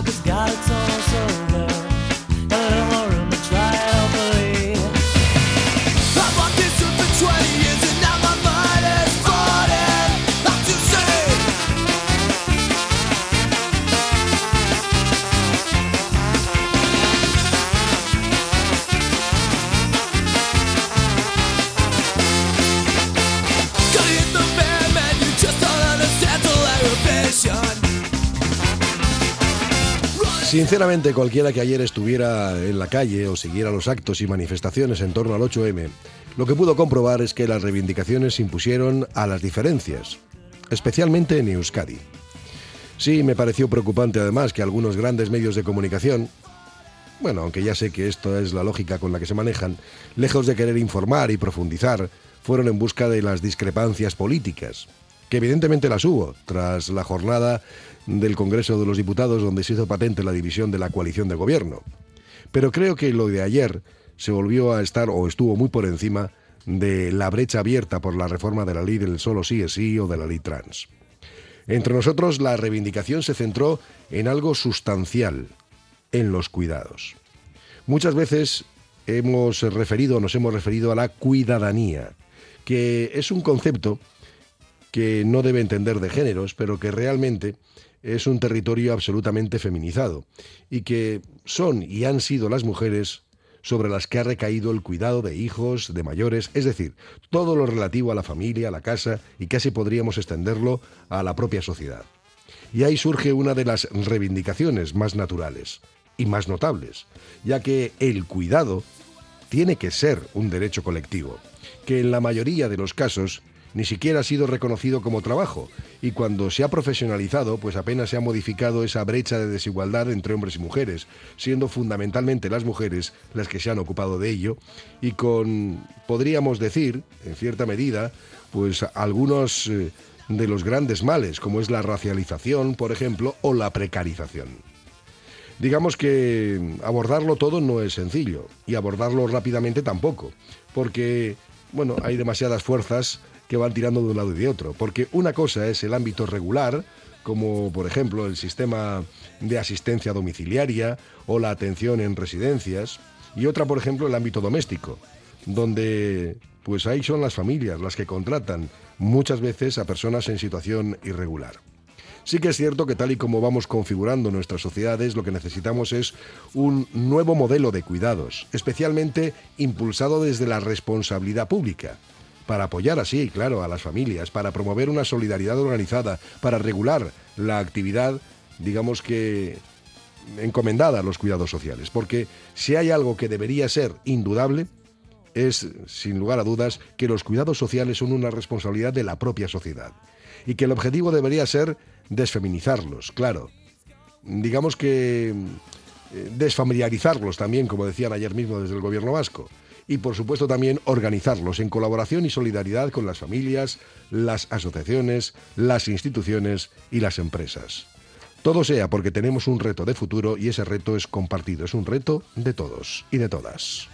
Tages galt so Sinceramente, cualquiera que ayer estuviera en la calle o siguiera los actos y manifestaciones en torno al 8M, lo que pudo comprobar es que las reivindicaciones se impusieron a las diferencias, especialmente en Euskadi. Sí, me pareció preocupante además que algunos grandes medios de comunicación, bueno, aunque ya sé que esto es la lógica con la que se manejan, lejos de querer informar y profundizar, fueron en busca de las discrepancias políticas, que evidentemente las hubo tras la jornada del Congreso de los Diputados donde se hizo patente la división de la coalición de gobierno. Pero creo que lo de ayer se volvió a estar o estuvo muy por encima de la brecha abierta por la reforma de la ley del solo sí es sí o de la ley trans. Entre nosotros la reivindicación se centró en algo sustancial, en los cuidados. Muchas veces hemos referido, nos hemos referido a la cuidadanía, que es un concepto que no debe entender de géneros, pero que realmente es un territorio absolutamente feminizado y que son y han sido las mujeres sobre las que ha recaído el cuidado de hijos, de mayores, es decir, todo lo relativo a la familia, a la casa y casi podríamos extenderlo a la propia sociedad. Y ahí surge una de las reivindicaciones más naturales y más notables, ya que el cuidado tiene que ser un derecho colectivo, que en la mayoría de los casos ni siquiera ha sido reconocido como trabajo y cuando se ha profesionalizado pues apenas se ha modificado esa brecha de desigualdad entre hombres y mujeres, siendo fundamentalmente las mujeres las que se han ocupado de ello y con, podríamos decir, en cierta medida, pues algunos eh, de los grandes males como es la racialización, por ejemplo, o la precarización. Digamos que abordarlo todo no es sencillo y abordarlo rápidamente tampoco, porque bueno, hay demasiadas fuerzas que van tirando de un lado y de otro. Porque una cosa es el ámbito regular, como por ejemplo el sistema de asistencia domiciliaria o la atención en residencias, y otra, por ejemplo, el ámbito doméstico, donde pues ahí son las familias las que contratan muchas veces a personas en situación irregular. Sí que es cierto que tal y como vamos configurando nuestras sociedades, lo que necesitamos es un nuevo modelo de cuidados, especialmente impulsado desde la responsabilidad pública para apoyar así, claro, a las familias, para promover una solidaridad organizada, para regular la actividad, digamos que encomendada a los cuidados sociales. Porque si hay algo que debería ser indudable, es, sin lugar a dudas, que los cuidados sociales son una responsabilidad de la propia sociedad. Y que el objetivo debería ser desfeminizarlos, claro. Digamos que eh, desfamiliarizarlos también, como decían ayer mismo desde el gobierno vasco y por supuesto también organizarlos en colaboración y solidaridad con las familias, las asociaciones, las instituciones y las empresas. Todo sea porque tenemos un reto de futuro y ese reto es compartido, es un reto de todos y de todas.